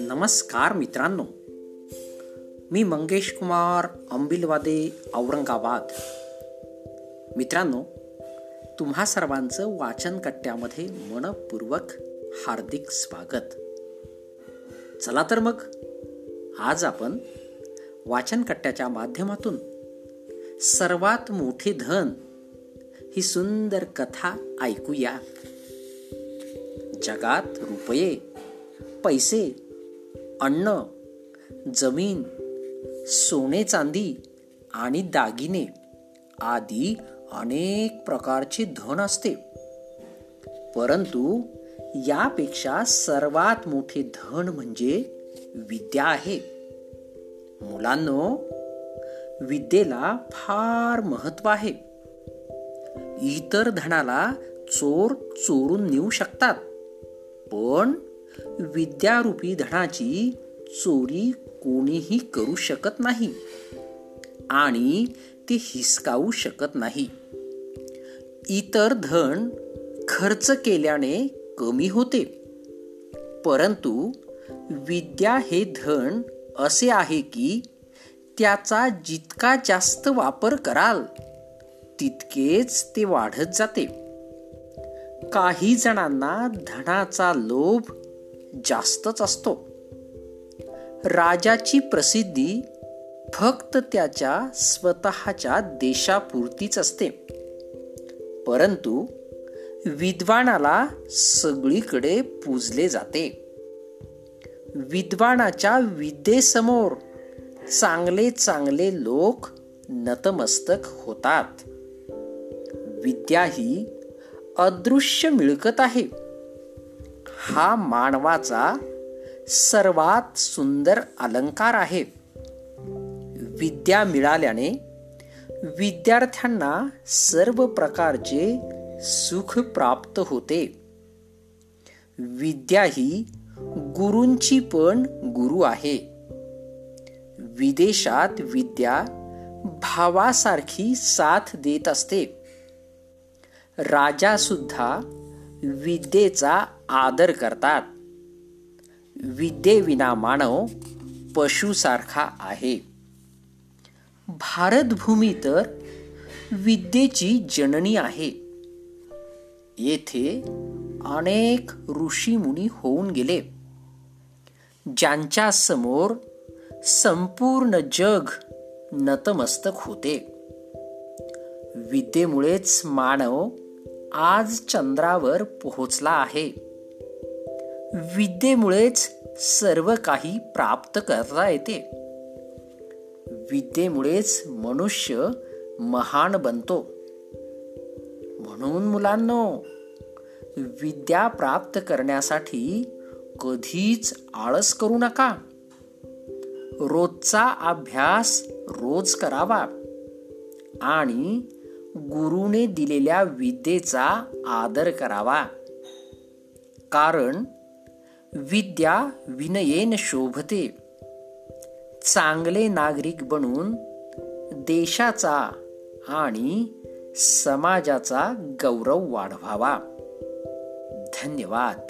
नमस्कार मित्रांनो. मी मंगेश कुमार अंबिलवादे औरंगाबाद. मित्रांनो तुम्हा सर्वांचं वाचन कट्ट्यामध्ये मनपूर्वक हार्दिक स्वागत. चला तर मग आज आपण वाचन कट्ट्याच्या माध्यमातून सर्वात मोठे धन ही सुंदर कथा ऐकूया. जगात रुपये पैसे अन्न जमीन सोने चांदी आणि दागिने आदी अनेक प्रकारचे धन असते. परंतु यापेक्षा सर्वात मोठे धन म्हणजे विद्या आहे. मुलांनो विद्येला फार महत्त्व आहे. इतर धनाला चोर चोरून नेऊ शकतात. पण विद्यारूपी धनाची चोरी कोणीही करू शकत नाही आणि ते हिसकावू शकत नाही. इतर धन खर्च केल्याने कमी होते. परंतु विद्या हे धन असे आहे की त्याचा जितका जास्त वापर कराल तितकेच ते वाढत जाते. काही जणांना धनाचा लोभ जास्तच असतो. राजाची प्रसिद्धी फक्त त्याच्या स्वतःच्या देशापुरतीच असते. परंतु विद्वानाला सगळीकडे पूजले जाते. विद्वानाच्या विद्येसमोर चांगले चांगले लोक नतमस्तक होतात. विद्या ही अदृश्य मिळकत आहे. हा मानवाचा सर्वात सुंदर अलंकार आहे. विद्या मिळाल्याने विद्यार्थ्यांना सर्व प्रकारचे सुख प्राप्त होते. विद्या ही गुरूंची पण गुरु आहे. विदेशात विद्या भावासारखी साथ देत असते. राजासुद्धा विद्येचा आदर करतात. विद्येविना मानव पशुसारखा आहे. भारतभूमी तर विद्येची जननी आहे. येथे अनेक ऋषीमुनी होऊन गेले. ज्यांच्या समोर संपूर्ण जग नतमस्तक होते. विद्येमुळेच मानव आज चंद्रावर पोहोचला आहे. विद्येमुळेच सर्व काही प्राप्त करता येते. विद्येमुळेच मनुष्य महान बनतो. म्हणून मुलांनो विद्या प्राप्त करण्यासाठी कधीच आळस करू नका. रोजचा अभ्यास रोज करावा. आणि गुरुने दिलेल्या विद्येचा आदर करावा. कारण विद्या विनयेन शोभते. चांगले नागरिक बनून देशाचा आणि समाजाचा गौरव वाढवावा. धन्यवाद.